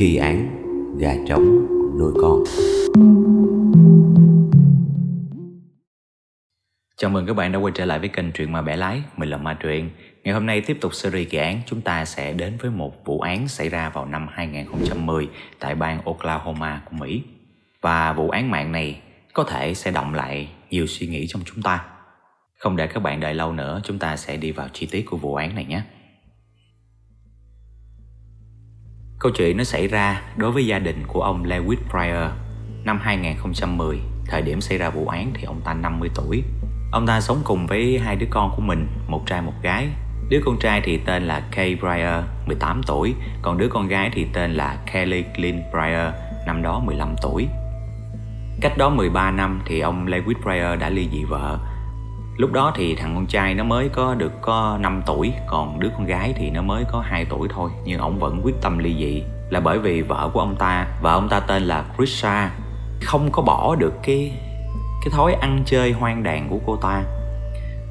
Kỳ án gà trống nuôi con. Chào mừng các bạn đã quay trở lại với kênh Truyện Ma Bẻ Lái, Mình là Ma Truyện. Ngày hôm nay tiếp tục series kỳ án, Chúng ta sẽ đến với một vụ án xảy ra vào năm 2010 Tại bang Oklahoma của Mỹ. Và vụ án mạng này có thể sẽ động lại nhiều suy nghĩ trong chúng ta. Không để các bạn đợi lâu nữa, Chúng ta sẽ đi vào chi tiết của vụ án này nhé. Câu chuyện nó xảy ra đối với gia đình của ông Lewis Pryor năm 2010, thời điểm xảy ra vụ án thì ông ta 50 tuổi. Ông ta sống cùng với hai đứa con của mình, một trai một gái. Đứa con trai thì tên là Kay Pryor, 18 tuổi, còn đứa con gái thì tên là Kelly Glynn Pryor, năm đó 15 tuổi. Cách đó 13 năm thì ông Lewis Pryor đã ly dị vợ Lúc đó thì thằng con trai nó mới có được có 5 tuổi Còn đứa con gái thì nó mới có 2 tuổi thôi. Nhưng ông vẫn quyết tâm ly dị Là bởi vì vợ của ông ta Vợ ông ta tên là Krisha Không có bỏ được cái cái thói ăn chơi hoang đàn của cô ta.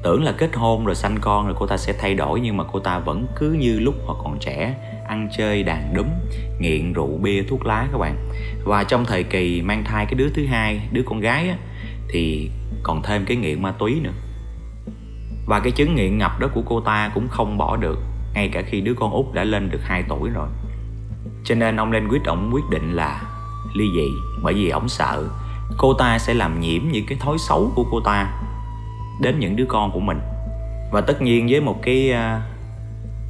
Tưởng là kết hôn rồi sanh con rồi cô ta sẽ thay đổi Nhưng mà cô ta vẫn cứ như lúc mà còn trẻ Ăn chơi đàn đúng Nghiện rượu bia thuốc lá các bạn. Và trong thời kỳ mang thai cái đứa thứ hai Đứa con gái á, Thì còn thêm cái nghiện ma túy nữa và cái chứng nghiện ngập đó của cô ta cũng không bỏ được, Ngay cả khi đứa con út đã lên được 2 tuổi rồi. Cho nên ông Lên quyết ổng quyết định là ly dị, Bởi vì ông sợ cô ta sẽ làm nhiễm những cái thói xấu của cô ta Đến những đứa con của mình. Và tất nhiên với một cái à,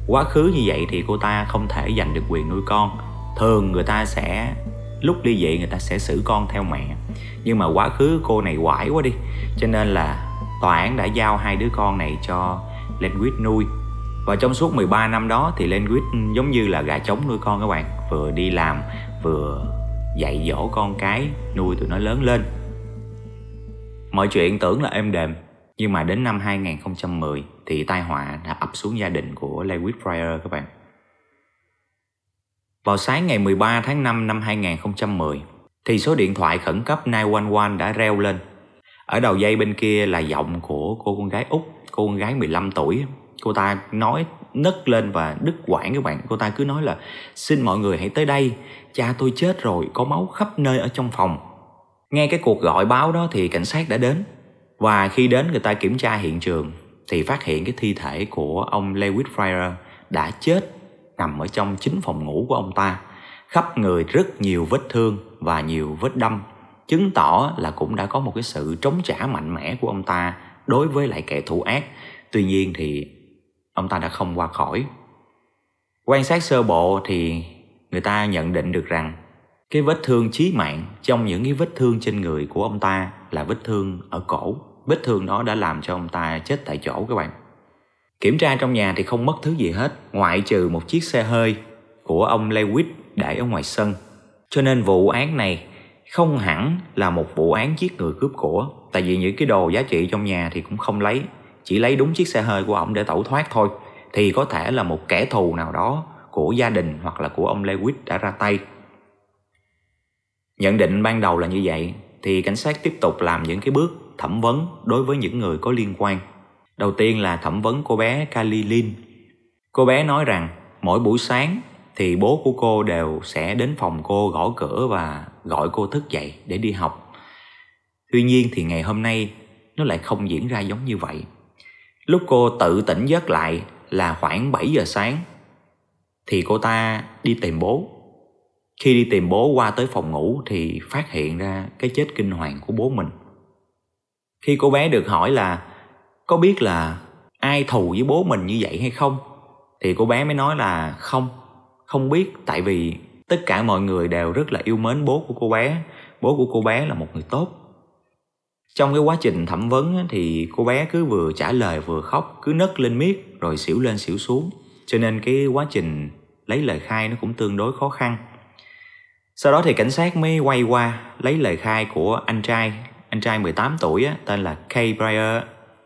quá khứ như vậy thì cô ta không thể giành được quyền nuôi con. Thường người ta sẽ, lúc ly dị người ta sẽ xử con theo mẹ. Nhưng mà quá khứ cô này quải quá đi, Cho nên là tòa án đã giao hai đứa con này cho Lenguit nuôi. Và trong suốt 13 năm đó thì Lenguit ừ, giống như là gà trống nuôi con các bạn, vừa đi làm, vừa dạy dỗ con cái nuôi tụi nó lớn lên. Mọi chuyện tưởng là êm đềm, nhưng mà đến năm 2010 thì tai họa đã ập xuống gia đình của Lewis Pryor các bạn. Vào sáng ngày 13 tháng 5 năm 2010 thì số điện thoại khẩn cấp 911 đã reo lên ở đầu dây bên kia là giọng của cô con gái út cô con gái 15 tuổi. Cô ta nói, nấc lên và đứt quãng các bạn. Cô ta cứ nói là, xin mọi người hãy tới đây. Cha tôi chết rồi, có máu khắp nơi ở trong phòng. Nghe cái cuộc gọi báo đó thì cảnh sát đã đến. Và khi đến, người ta kiểm tra hiện trường thì phát hiện cái thi thể của ông Lewis Fryer đã chết nằm ở trong chính phòng ngủ của ông ta. Khắp người rất nhiều vết thương và nhiều vết đâm chứng tỏ là cũng đã có một cái sự chống trả mạnh mẽ của ông ta đối với lại kẻ thù ác. Tuy nhiên thì ông ta đã không qua khỏi. Quan sát sơ bộ thì người ta nhận định được rằng cái vết thương chí mạng trong những cái vết thương trên người của ông ta là vết thương ở cổ. Vết thương đó đã làm cho ông ta chết tại chỗ các bạn. Kiểm tra trong nhà thì không mất thứ gì hết, ngoại trừ một chiếc xe hơi của ông Lewis để ở ngoài sân. Cho nên vụ án này không hẳn là một vụ án giết người cướp của, tại vì những cái đồ giá trị trong nhà thì cũng không lấy. Chỉ lấy đúng chiếc xe hơi của ông để tẩu thoát thôi. Thì có thể là một kẻ thù nào đó của gia đình hoặc là của ông Lewis đã ra tay. Nhận định ban đầu là như vậy, thì cảnh sát tiếp tục làm những cái bước thẩm vấn đối với những người có liên quan. Đầu tiên là thẩm vấn cô bé Kalilin. Cô bé nói rằng, mỗi buổi sáng thì bố của cô đều sẽ đến phòng cô gõ cửa và gọi cô thức dậy để đi học. Tuy nhiên thì ngày hôm nay, nó lại không diễn ra giống như vậy. Lúc cô tự tỉnh giấc lại là khoảng 7 giờ sáng, thì cô ta đi tìm bố. Khi đi tìm bố qua tới phòng ngủ thì phát hiện ra cái chết kinh hoàng của bố mình. Khi cô bé được hỏi là, có biết là ai thù với bố mình như vậy hay không thì cô bé mới nói là, không không biết tại vì tất cả mọi người đều rất là yêu mến bố của cô bé. Bố của cô bé là một người tốt. Trong cái quá trình thẩm vấn thì cô bé cứ vừa trả lời vừa khóc cứ nấc lên miết rồi xỉu lên xỉu xuống. Cho nên cái quá trình lấy lời khai nó cũng tương đối khó khăn. Sau đó thì cảnh sát mới quay qua lấy lời khai của anh trai anh trai 18 tuổi á, tên là Kay Breyer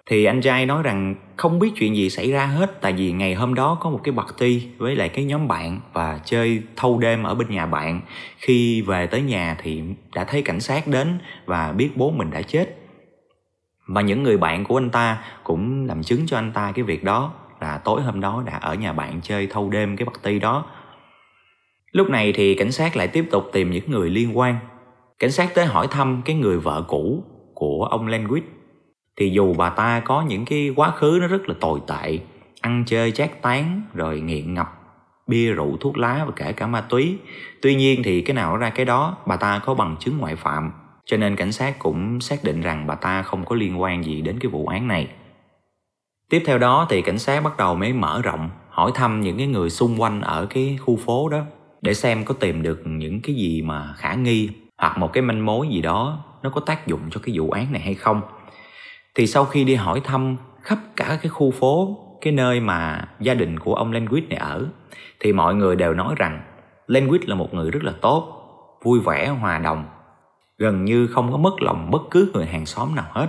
thì anh trai nói rằng không biết chuyện gì xảy ra hết, tại vì ngày hôm đó có một cái party với lại cái nhóm bạn và chơi thâu đêm ở bên nhà bạn khi về tới nhà thì đã thấy cảnh sát đến và biết bố mình đã chết và những người bạn của anh ta cũng làm chứng cho anh ta cái việc đó, là tối hôm đó đã ở nhà bạn chơi thâu đêm cái party đó Lúc này thì cảnh sát lại tiếp tục tìm những người liên quan. Cảnh sát tới hỏi thăm cái người vợ cũ của ông Lenwich. Thì dù bà ta có những cái quá khứ nó rất là tồi tệ, ăn chơi chát tán rồi nghiện ngập bia rượu thuốc lá và kể cả ma túy. Tuy nhiên thì cái nào ra cái đó, bà ta có bằng chứng ngoại phạm, cho nên cảnh sát cũng xác định rằng bà ta không có liên quan gì đến cái vụ án này. Tiếp theo đó thì cảnh sát bắt đầu mới mở rộng, hỏi thăm những cái người xung quanh ở cái khu phố đó để xem có tìm được những cái gì mà khả nghi hoặc một cái manh mối gì đó nó có tác dụng cho cái vụ án này hay không. Thì sau khi đi hỏi thăm khắp cả cái khu phố, cái nơi mà gia đình của ông Lenwich này ở thì mọi người đều nói rằng Lenwich là một người rất là tốt, vui vẻ, hòa đồng, gần như không có mất lòng bất cứ người hàng xóm nào hết.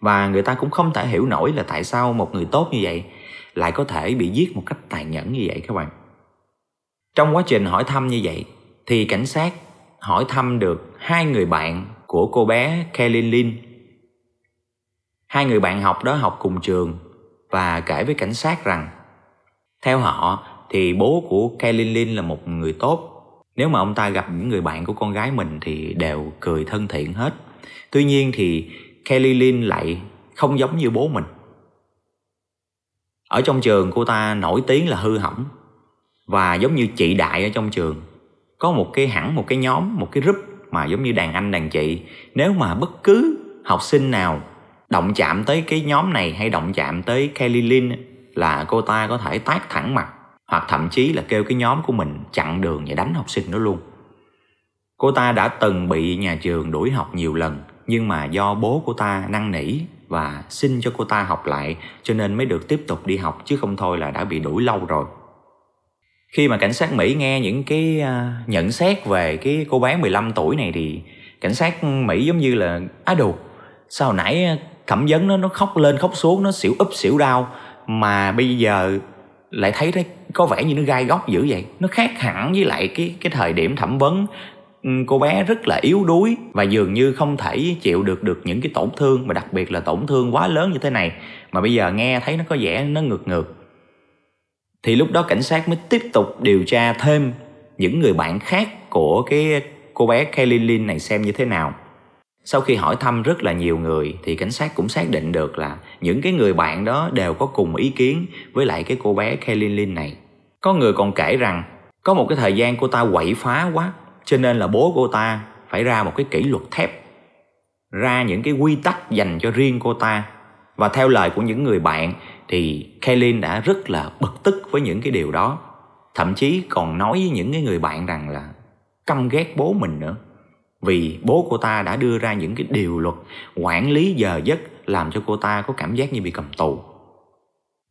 Và người ta cũng không thể hiểu nổi là tại sao một người tốt như vậy lại có thể bị giết một cách tàn nhẫn như vậy các bạn. Trong quá trình hỏi thăm như vậy thì cảnh sát hỏi thăm được hai người bạn của cô bé Kelly Lynn. Hai người bạn học đó học cùng trường và kể với cảnh sát rằng, theo họ thì bố của Kelly Lin là một người tốt. Nếu mà ông ta gặp những người bạn của con gái mình thì đều cười thân thiện hết. Tuy nhiên thì Kelly Lin lại không giống như bố mình. Ở trong trường cô ta nổi tiếng là hư hỏng và giống như chị đại ở trong trường có một cái hẳn một cái nhóm, một cái group mà giống như đàn anh đàn chị nếu mà bất cứ học sinh nào động chạm tới cái nhóm này hay động chạm tới Kelly Lynn là cô ta có thể tát thẳng mặt, hoặc thậm chí là kêu cái nhóm của mình chặn đường và đánh học sinh đó luôn. Cô ta đã từng bị nhà trường đuổi học nhiều lần, nhưng mà do bố của ta năn nỉ và xin cho cô ta học lại, cho nên mới được tiếp tục đi học, chứ không thôi là đã bị đuổi lâu rồi. Khi mà cảnh sát Mỹ nghe những cái à, nhận xét về cái cô bé 15 tuổi này thì cảnh sát Mỹ giống như là, á đồ, sao nãy thẩm vấn nó nó khóc lên, khóc xuống, nó xỉu úp, xỉu đau. Mà bây giờ lại thấy thấy có vẻ như nó gai góc dữ vậy. Nó khác hẳn với lại cái cái thời điểm thẩm vấn. Ừ, cô bé rất là yếu đuối và dường như không thể chịu được được những cái tổn thương, mà đặc biệt là tổn thương quá lớn như thế này. Mà bây giờ nghe thấy nó có vẻ nó ngược ngược. Thì lúc đó cảnh sát mới tiếp tục điều tra thêm những người bạn khác của cái cô bé Kelly Lynn này xem như thế nào sau khi hỏi thăm rất là nhiều người, thì cảnh sát cũng xác định được là những cái người bạn đó đều có cùng ý kiến với lại cái cô bé Kaylin Lin này. Có người còn kể rằng, có một cái thời gian cô ta quậy phá quá, cho nên là bố cô ta phải ra một cái kỷ luật thép, ra những cái quy tắc dành cho riêng cô ta. Và theo lời của những người bạn, thì Kaylin đã rất là bực tức với những cái điều đó. Thậm chí còn nói với những cái người bạn rằng là căm ghét bố mình nữa vì bố cô ta đã đưa ra những cái điều luật quản lý giờ giấc làm cho cô ta có cảm giác như bị cầm tù.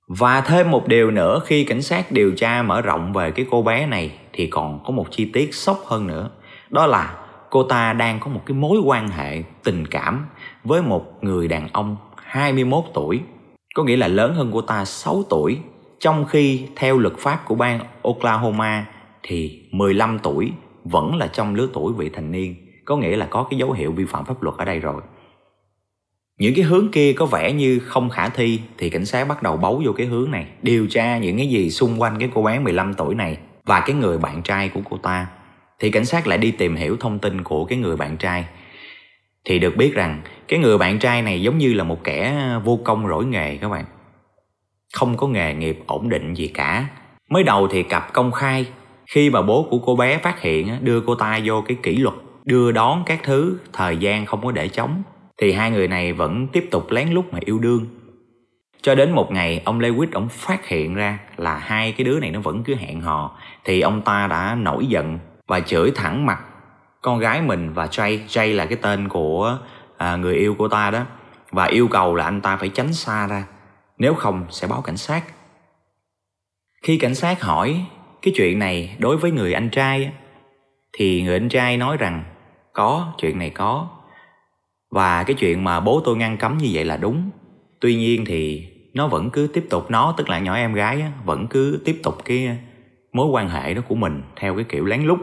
Và thêm một điều nữa, khi cảnh sát điều tra mở rộng về cái cô bé này thì còn có một chi tiết sốc hơn nữa. Đó là cô ta đang có một cái mối quan hệ tình cảm với một người đàn ông 21 tuổi. Có nghĩa là lớn hơn cô ta 6 tuổi. Trong khi theo luật pháp của bang Oklahoma thì 15 tuổi vẫn là trong lứa tuổi vị thành niên có nghĩa là có cái dấu hiệu vi phạm pháp luật ở đây rồi. Những cái hướng kia có vẻ như không khả thi thì cảnh sát bắt đầu bấu vô cái hướng này, điều tra những cái gì xung quanh cái cô bé 15 tuổi này và cái người bạn trai của cô ta. Thì cảnh sát lại đi tìm hiểu thông tin của cái người bạn trai. Thì được biết rằng cái người bạn trai này giống như là một kẻ vô công rỗi nghề các bạn. Không có nghề nghiệp ổn định gì cả. Mới đầu thì cặp công khai, khi mà bố của cô bé phát hiện đưa cô ta vô cái kỷ luật đưa đón các thứ thời gian không có để chống thì hai người này vẫn tiếp tục lén lút mà yêu đương. Cho đến một ngày ông Lewis ông phát hiện ra là hai cái đứa này nó vẫn cứ hẹn hò thì ông ta đã nổi giận và chửi thẳng mặt con gái mình và Jay. Jay là cái tên của à, người yêu của ta đó và yêu cầu là anh ta phải tránh xa ra nếu không sẽ báo cảnh sát. Khi cảnh sát hỏi cái chuyện này đối với người anh trai thì người anh trai nói rằng có chuyện này có. Và cái chuyện mà bố tôi ngăn cấm như vậy là đúng. Tuy nhiên thì nó vẫn cứ tiếp tục nó tức là nhỏ em gái á, vẫn cứ tiếp tục cái mối quan hệ đó của mình theo cái kiểu lén lút.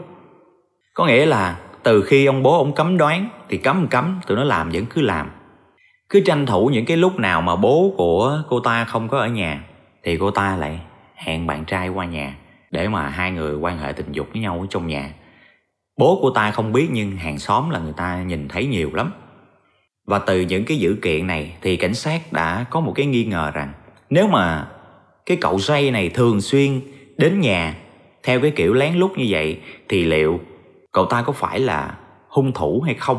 Có nghĩa là từ khi ông bố ông cấm đoán thì cấm cấm tụi nó làm vẫn cứ làm. Cứ tranh thủ những cái lúc nào mà bố của cô ta không có ở nhà thì cô ta lại hẹn bạn trai qua nhà để mà hai người quan hệ tình dục với nhau ở trong nhà. Bố của ta không biết nhưng hàng xóm là người ta nhìn thấy nhiều lắm. Và từ những cái dữ kiện này thì cảnh sát đã có một cái nghi ngờ rằng nếu mà cái cậu Ray này thường xuyên đến nhà theo cái kiểu lén lút như vậy thì liệu cậu ta có phải là hung thủ hay không?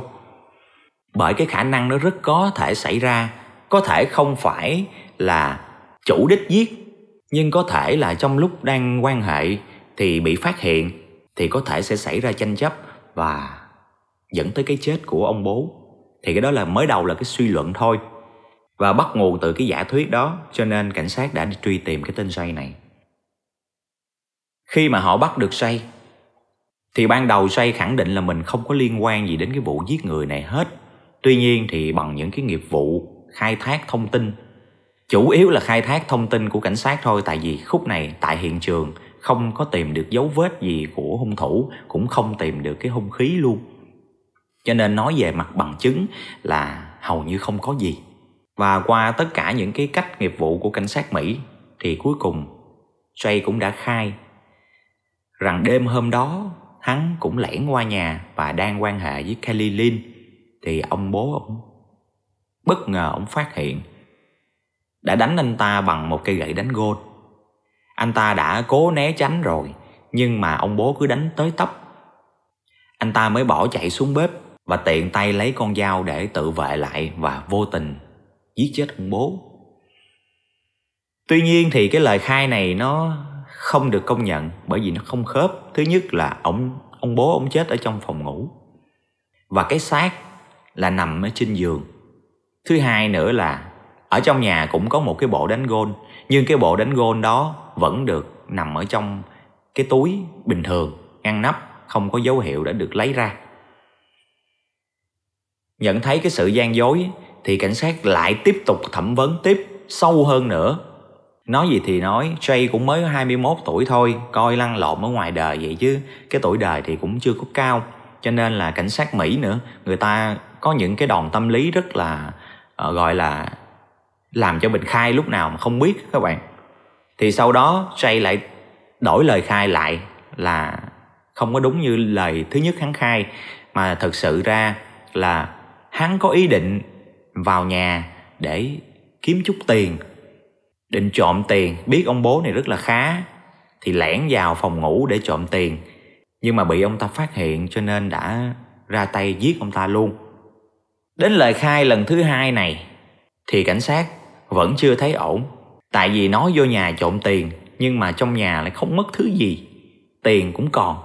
Bởi cái khả năng nó rất có thể xảy ra, có thể không phải là chủ đích giết nhưng có thể là trong lúc đang quan hệ thì bị phát hiện thì có thể sẽ xảy ra tranh chấp và dẫn tới cái chết của ông bố. Thì cái đó là mới đầu là cái suy luận thôi. Và bắt nguồn từ cái giả thuyết đó, cho nên cảnh sát đã đi truy tìm cái tên say này. Khi mà họ bắt được say, thì ban đầu say khẳng định là mình không có liên quan gì đến cái vụ giết người này hết. Tuy nhiên thì bằng những cái nghiệp vụ khai thác thông tin, chủ yếu là khai thác thông tin của cảnh sát thôi, tại vì khúc này tại hiện trường không có tìm được dấu vết gì của hung thủ, cũng không tìm được cái hung khí luôn. Cho nên nói về mặt bằng chứng là hầu như không có gì. Và qua tất cả những cái cách nghiệp vụ của cảnh sát mỹ, thì cuối cùng Jay cũng đã khai rằng đêm hôm đó, hắn cũng lẻn qua nhà và đang quan hệ với Kelly Lynn. Thì ông bố ông bất ngờ ông phát hiện, đã đánh anh ta bằng một cây gậy đánh gôn. Anh ta đã cố né tránh rồi, nhưng mà ông bố cứ đánh tới tấp. Anh ta mới bỏ chạy xuống bếp và tiện tay lấy con dao để tự vệ lại và vô tình giết chết ông bố. Tuy nhiên thì cái lời khai này nó không được công nhận bởi vì nó không khớp. Thứ nhất là ông ông bố ông chết ở trong phòng ngủ và cái xác là nằm ở trên giường. Thứ hai nữa là ở trong nhà cũng có một cái bộ đánh gôn nhưng cái bộ đánh gôn đó vẫn được nằm ở trong cái túi bình thường ngăn nắp không có dấu hiệu đã được lấy ra. Nhận thấy cái sự gian dối thì cảnh sát lại tiếp tục thẩm vấn tiếp sâu hơn nữa. Nói gì thì nói Jay cũng mới 21 tuổi thôi coi lăn lộn ở ngoài đời vậy chứ cái tuổi đời thì cũng chưa có cao. Cho nên là cảnh sát Mỹ nữa người ta có những cái đòn tâm lý rất là uh, gọi là làm cho mình khai lúc nào mà không biết các bạn thì sau đó Jay lại đổi lời khai lại là không có đúng như lời thứ nhất hắn khai, mà thật sự ra là hắn có ý định vào nhà để kiếm chút tiền, định trộm tiền. Biết ông bố này rất là khá, thì lẻn vào phòng ngủ để trộm tiền. Nhưng mà bị ông ta phát hiện cho nên đã ra tay giết ông ta luôn. Đến lời khai lần thứ hai này, thì cảnh sát vẫn chưa thấy ổn tại vì nói vô nhà trộm tiền, nhưng mà trong nhà lại không mất thứ gì. Tiền cũng còn,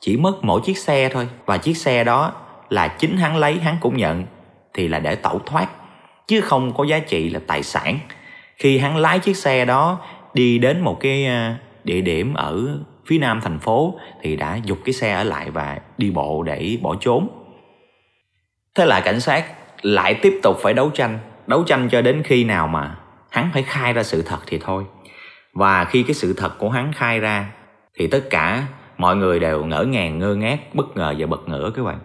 chỉ mất mỗi chiếc xe thôi. Và chiếc xe đó là chính hắn lấy, hắn cũng nhận, thì là để tẩu thoát. Chứ không có giá trị là tài sản. Khi hắn lái chiếc xe đó đi đến một cái à, địa điểm ở phía nam thành phố, thì đã dục cái xe ở lại và đi bộ để bỏ trốn. Thế là cảnh sát lại tiếp tục phải đấu tranh. Đấu tranh cho đến khi nào mà hắn phải khai ra sự thật thì thôi và khi cái sự thật của hắn khai ra, thì tất cả mọi người đều ngỡ ngàng, ngơ ngác, bất ngờ và bật ngửa các bạn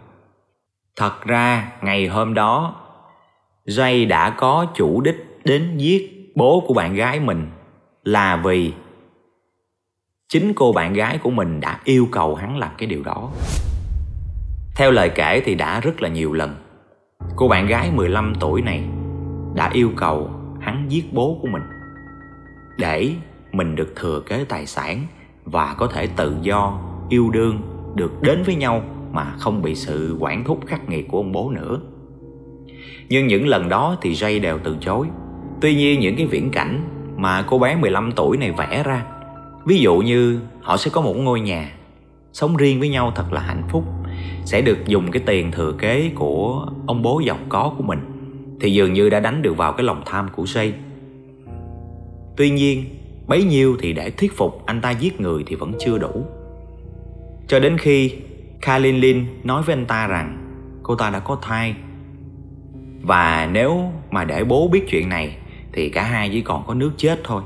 thật ra, ngày hôm đó, Jay đã có chủ đích đến giết bố của bạn gái mình là vì chính cô bạn gái của mình đã yêu cầu hắn làm cái điều đó. Theo lời kể thì đã rất là nhiều lần. Cô bạn gái 15 tuổi này đã yêu cầu hắn giết bố của mình. Để mình được thừa kế tài sản và có thể tự do, yêu đương, được đến với nhau mà không bị sự quản thúc khắc nghiệt của ông bố nữa. Nhưng những lần đó thì Jay đều từ chối. Tuy nhiên những cái viễn cảnh mà cô bé 15 tuổi này vẽ ra, ví dụ như họ sẽ có một ngôi nhà, sống riêng với nhau thật là hạnh phúc, sẽ được dùng cái tiền thừa kế của ông bố giàu có của mình thì dường như đã đánh được vào cái lòng tham của Jay. Tuy nhiên, bấy nhiêu thì để thuyết phục anh ta giết người thì vẫn chưa đủ. Cho đến khi Kalin Lin nói với anh ta rằng cô ta đã có thai và nếu mà để bố biết chuyện này thì cả hai chỉ còn có nước chết thôi.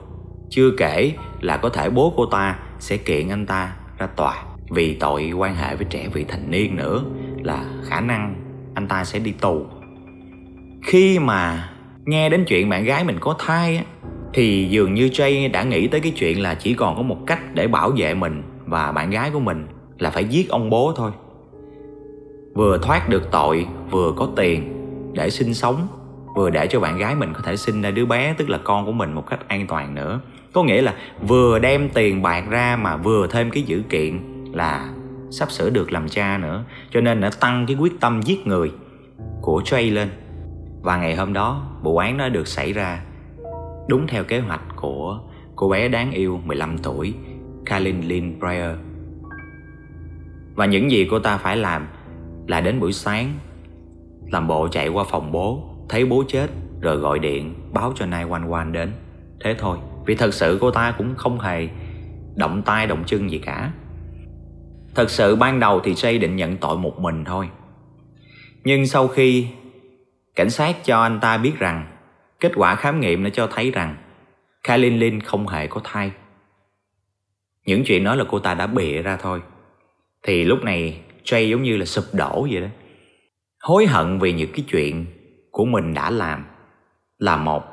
Chưa kể là có thể bố cô ta sẽ kiện anh ta ra tòa vì tội quan hệ với trẻ vị thành niên nữa là khả năng anh ta sẽ đi tù khi mà nghe đến chuyện bạn gái mình có thai á, thì dường như Jay đã nghĩ tới cái chuyện là chỉ còn có một cách để bảo vệ mình và bạn gái của mình là phải giết ông bố thôi. Vừa thoát được tội, vừa có tiền để sinh sống, vừa để cho bạn gái mình có thể sinh ra đứa bé, tức là con của mình một cách an toàn nữa. Có nghĩa là vừa đem tiền bạc ra mà vừa thêm cái dữ kiện là sắp sửa được làm cha nữa. Cho nên đã tăng cái quyết tâm giết người của Jay lên và ngày hôm đó, vụ án nó được xảy ra đúng theo kế hoạch của cô bé đáng yêu 15 tuổi Kalin Lynn Breyer. Và những gì cô ta phải làm là đến buổi sáng, làm bộ chạy qua phòng bố, thấy bố chết, rồi gọi điện báo cho 911 đến. Thế thôi, vì thật sự cô ta cũng không hề động tay động chân gì cả. Thật sự ban đầu thì Jay định nhận tội một mình thôi. Nhưng sau khi cảnh sát cho anh ta biết rằng, kết quả khám nghiệm đã cho thấy rằng Kailin Lin không hề có thai. Những chuyện đó là cô ta đã bịa ra thôi. Thì lúc này, Jay giống như là sụp đổ vậy đó. Hối hận vì những cái chuyện của mình đã làm là một.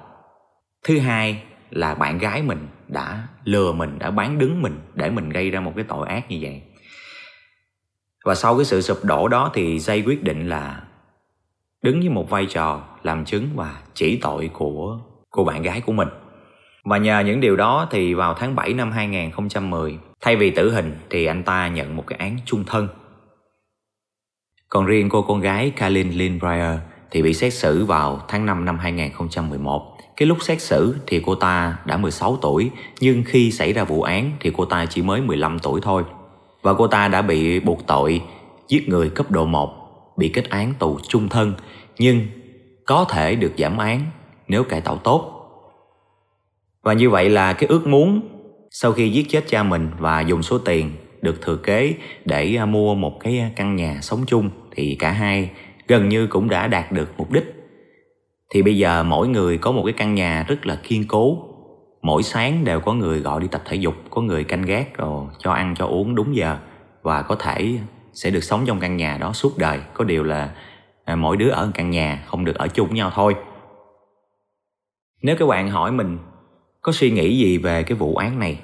Thứ hai là bạn gái mình đã lừa mình, đã bán đứng mình để mình gây ra một cái tội ác như vậy. Và sau cái sự sụp đổ đó thì Jay quyết định là đứng với một vai trò làm chứng và chỉ tội của cô bạn gái của mình. Và nhờ những điều đó thì vào tháng 7 năm 2010, thay vì tử hình thì anh ta nhận một cái án chung thân. Còn riêng cô con gái Kalin Lynn Breyer thì bị xét xử vào tháng 5 năm 2011. Cái lúc xét xử thì cô ta đã 16 tuổi, nhưng khi xảy ra vụ án thì cô ta chỉ mới 15 tuổi thôi. Và cô ta đã bị buộc tội giết người cấp độ 1, bị kết án tù chung thân, nhưng có thể được giảm án nếu cải tạo tốt. Và như vậy là cái ước muốn sau khi giết chết cha mình và dùng số tiền được thừa kế để à, mua một cái à, căn nhà sống chung thì cả hai gần như cũng đã đạt được mục đích thì bây giờ mỗi người có một cái căn nhà rất là kiên cố mỗi sáng đều có người gọi đi tập thể dục có người canh gác rồi cho ăn cho uống đúng giờ và có thể sẽ được sống trong căn nhà đó suốt đời. Có điều là à, mỗi đứa ở căn nhà không được ở chung với nhau thôi. Nếu các bạn hỏi mình có suy nghĩ gì về cái vụ án này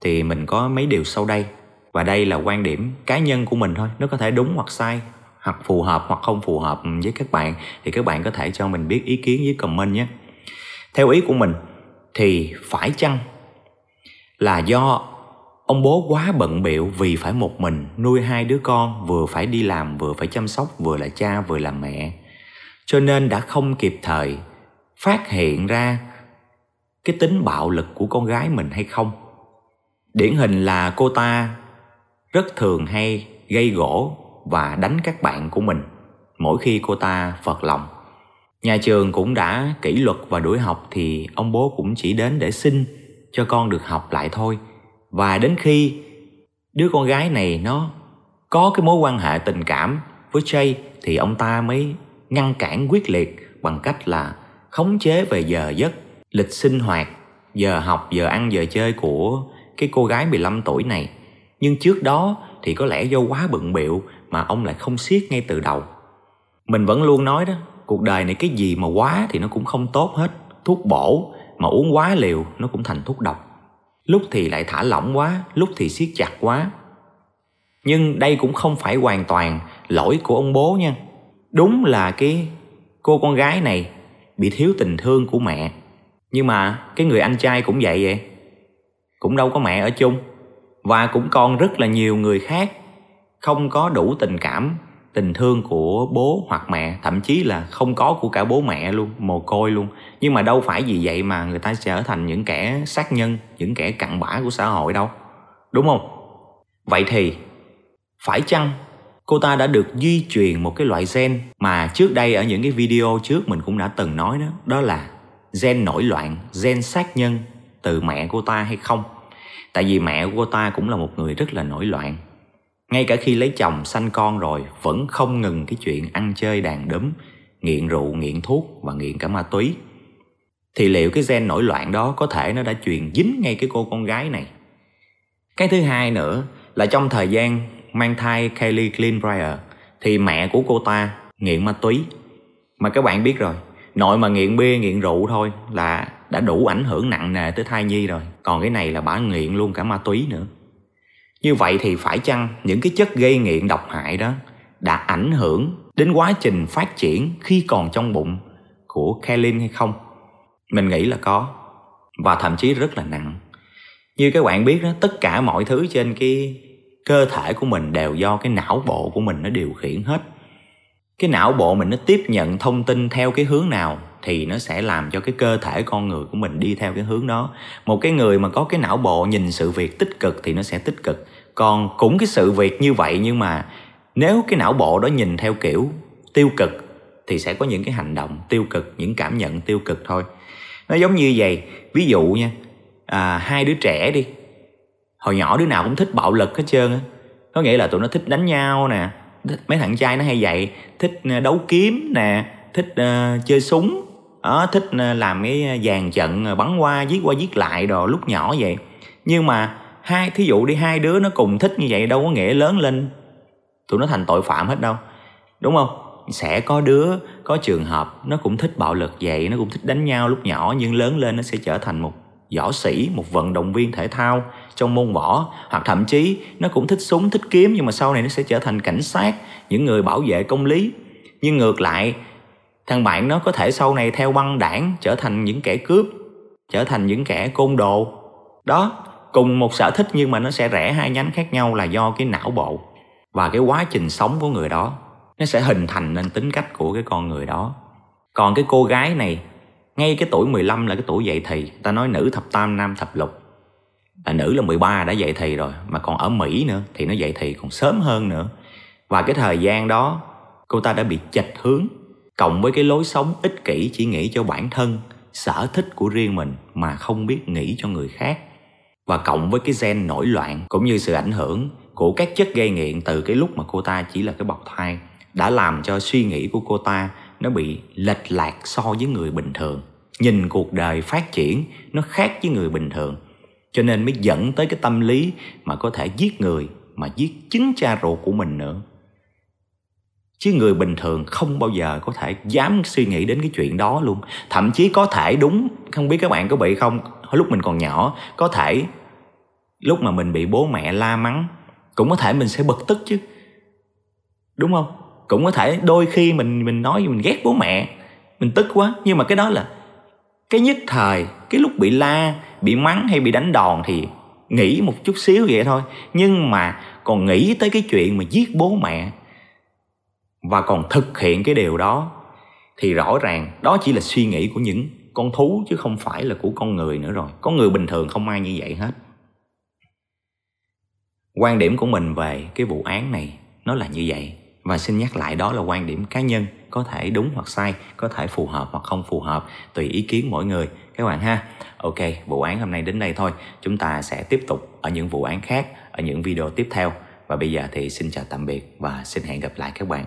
thì mình có mấy điều sau đây. Và đây là quan điểm cá nhân của mình thôi nó có thể đúng hoặc sai hoặc phù hợp hoặc không phù hợp với các bạn thì các bạn có thể cho mình biết ý kiến với comment nhé. Theo ý của mình thì phải chăng là do ông bố quá bận biệu vì phải một mình nuôi hai đứa con, vừa phải đi làm, vừa phải chăm sóc, vừa là cha, vừa là mẹ. Cho nên đã không kịp thời phát hiện ra cái tính bạo lực của con gái mình hay không. Điển hình là cô ta rất thường hay gây gỗ và đánh các bạn của mình mỗi khi cô ta phật lòng. Nhà trường cũng đã kỷ luật và đuổi học thì ông bố cũng chỉ đến để xin cho con được học lại thôi và đến khi đứa con gái này nó có cái mối quan hệ tình cảm với Jay thì ông ta mới ngăn cản quyết liệt bằng cách là khống chế về giờ giấc, lịch sinh hoạt, giờ học, giờ ăn, giờ chơi của cái cô gái 15 tuổi này. Nhưng trước đó thì có lẽ do quá bận biệu mà ông lại không siết ngay từ đầu. Mình vẫn luôn nói đó, cuộc đời này cái gì mà quá thì nó cũng không tốt hết. Thuốc bổ mà uống quá liều nó cũng thành thuốc độc. Lúc thì lại thả lỏng quá, lúc thì siết chặt quá. Nhưng đây cũng không phải hoàn toàn lỗi của ông bố nha. Đúng là cái cô con gái này bị thiếu tình thương của mẹ. Nhưng mà cái người anh trai cũng vậy vậy. Cũng đâu có mẹ ở chung. Và cũng còn rất là nhiều người khác không có đủ tình cảm tình thương của bố hoặc mẹ, thậm chí là không có của cả bố mẹ luôn, mồ côi luôn. Nhưng mà đâu phải vì vậy mà người ta trở thành những kẻ sát nhân, những kẻ cặn bã của xã hội đâu. Đúng không? Vậy thì, phải chăng cô ta đã được di truyền một cái loại gen mà trước đây ở những cái video trước mình cũng đã từng nói đó đó là gen nổi loạn, gen sát nhân từ mẹ cô ta hay không? Tại vì mẹ của cô ta cũng là một người rất là nổi loạn ngay cả khi lấy chồng sanh con rồi, vẫn không ngừng cái chuyện ăn chơi đàn đúm, nghiện rượu, nghiện thuốc và nghiện cả ma túy. Thì liệu cái gen nổi loạn đó có thể nó đã truyền dính ngay cái cô con gái này? Cái thứ hai nữa là trong thời gian mang thai Kylie Greenbrier thì mẹ của cô ta nghiện ma túy. Mà các bạn biết rồi, nội mà nghiện bia, nghiện rượu thôi là đã đủ ảnh hưởng nặng nề tới thai nhi rồi. Còn cái này là bà nghiện luôn cả ma túy nữa như vậy thì phải chăng những cái chất gây nghiện độc hại đó đã ảnh hưởng đến quá trình phát triển khi còn trong bụng của Kaylin hay không? Mình nghĩ là có và thậm chí rất là nặng. Như các bạn biết đó, tất cả mọi thứ trên cái cơ thể của mình đều do cái não bộ của mình nó điều khiển hết. Cái não bộ mình nó tiếp nhận thông tin theo cái hướng nào thì nó sẽ làm cho cái cơ thể con người của mình đi theo cái hướng đó. Một cái người mà có cái não bộ nhìn sự việc tích cực thì nó sẽ tích cực. Còn cũng cái sự việc như vậy nhưng mà nếu cái não bộ đó nhìn theo kiểu tiêu cực thì sẽ có những cái hành động tiêu cực những cảm nhận tiêu cực thôi nó giống như vậy ví dụ nha à, hai đứa trẻ đi hồi nhỏ đứa nào cũng thích bạo lực hết trơn á có nghĩa là tụi nó thích đánh nhau nè mấy thằng trai nó hay vậy thích ờ, đấu kiếm nè thích uh, chơi súng. Đó, thích uh, làm cái dàn trận bắn qua giết qua giết lại đồ lúc nhỏ vậy. Nhưng mà hai thí dụ đi hai đứa nó cùng thích như vậy đâu có nghĩa lớn lên. Tụi nó thành tội phạm hết đâu. Đúng không? Sẽ có đứa có trường hợp nó cũng thích bạo lực vậy nó cũng thích đánh nhau lúc nhỏ nhưng lớn lên nó sẽ trở thành một võ sĩ, một vận động viên thể thao trong môn võ. Hoặc thậm chí, nó cũng thích súng, thích kiếm, nhưng mà sau này nó sẽ trở thành cảnh sát, những người bảo vệ công lý. Nhưng ngược lại, thằng bạn nó có thể sau này theo băng đảng trở thành những kẻ cướp, trở thành những kẻ côn đồ. Đó, cùng một sở thích nhưng mà nó sẽ rẽ hai nhánh khác nhau là do cái não bộ và cái quá trình sống của người đó. Nó sẽ hình thành nên tính cách của cái con người đó. Còn cái cô gái này ngay cái tuổi 15 là cái tuổi dậy thì. Ta nói nữ thập tam, nam thập lục. Là nữ là 13 đã dậy thì rồi, mà còn ở Mỹ nữa, thì nó dậy thì còn sớm hơn nữa. Và cái thời gian đó, cô ta đã bị chệch hướng, cộng với cái lối sống ích kỷ chỉ nghĩ cho bản thân, sở thích của riêng mình mà không biết nghĩ cho người khác. Và cộng với cái gen nổi loạn cũng như sự ảnh hưởng của các chất gây nghiện từ cái lúc mà cô ta chỉ là cái bọc thai, đã làm cho suy nghĩ của cô ta nó bị lệch lạc so với người bình thường nhìn cuộc đời phát triển, nó khác với người bình thường. Cho nên mới dẫn tới cái tâm lý mà có thể giết người, mà giết chính cha ruột của mình nữa. Chứ người bình thường không bao giờ có thể dám suy nghĩ đến cái chuyện đó luôn. Thậm chí có thể đúng, không biết các bạn có bị không? Lúc mình còn nhỏ, có thể lúc mà mình bị bố mẹ la mắng, cũng có thể mình sẽ bực tức chứ. Đúng không? Cũng có thể đôi khi mình mình nói mình ghét bố mẹ, mình tức quá. Nhưng mà cái đó là cái nhất thời, cái lúc bị la, bị mắng hay bị đánh đòn thì nghĩ một chút xíu vậy thôi. Nhưng mà còn nghĩ tới cái chuyện mà giết bố mẹ và còn thực hiện cái điều đó, thì rõ ràng đó chỉ là suy nghĩ của những con thú chứ không phải là của con người nữa rồi. Có người bình thường không ai như vậy hết. Quan điểm của mình về cái vụ án này nó là như vậy và xin nhắc lại đó là quan điểm cá nhân, có thể đúng hoặc sai, có thể phù hợp hoặc không phù hợp, tùy ý kiến mỗi người. Các bạn ha. Ok, vụ án hôm nay đến đây thôi. Chúng ta sẽ tiếp tục ở những vụ án khác, ở những video tiếp theo. Và bây giờ thì xin chào tạm biệt và xin hẹn gặp lại các bạn.